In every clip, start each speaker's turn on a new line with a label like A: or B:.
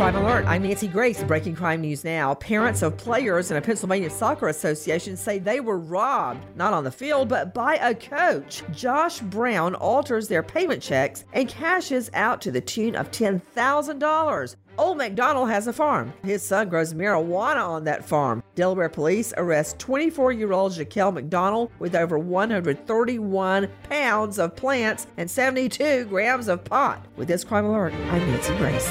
A: Crime Alert. I'm Nancy Grace. Breaking crime news now. Parents of players in a Pennsylvania soccer association say they were robbed, not on the field, but by a coach. Josh Brown alters their payment checks and cashes out to the tune of $10,000. Old McDonald has a farm. His son grows marijuana on that farm. Delaware police arrest 24 year old Jaquel McDonald with over 131 pounds of plants and 72 grams of pot. With this crime alert, I'm Nancy Grace.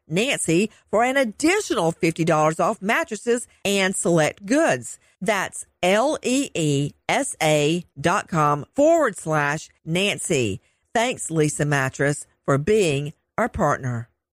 A: Nancy for an additional $50 off mattresses and select goods. That's L E E S A dot com forward slash Nancy. Thanks, Leesa Mattress, for being our partner.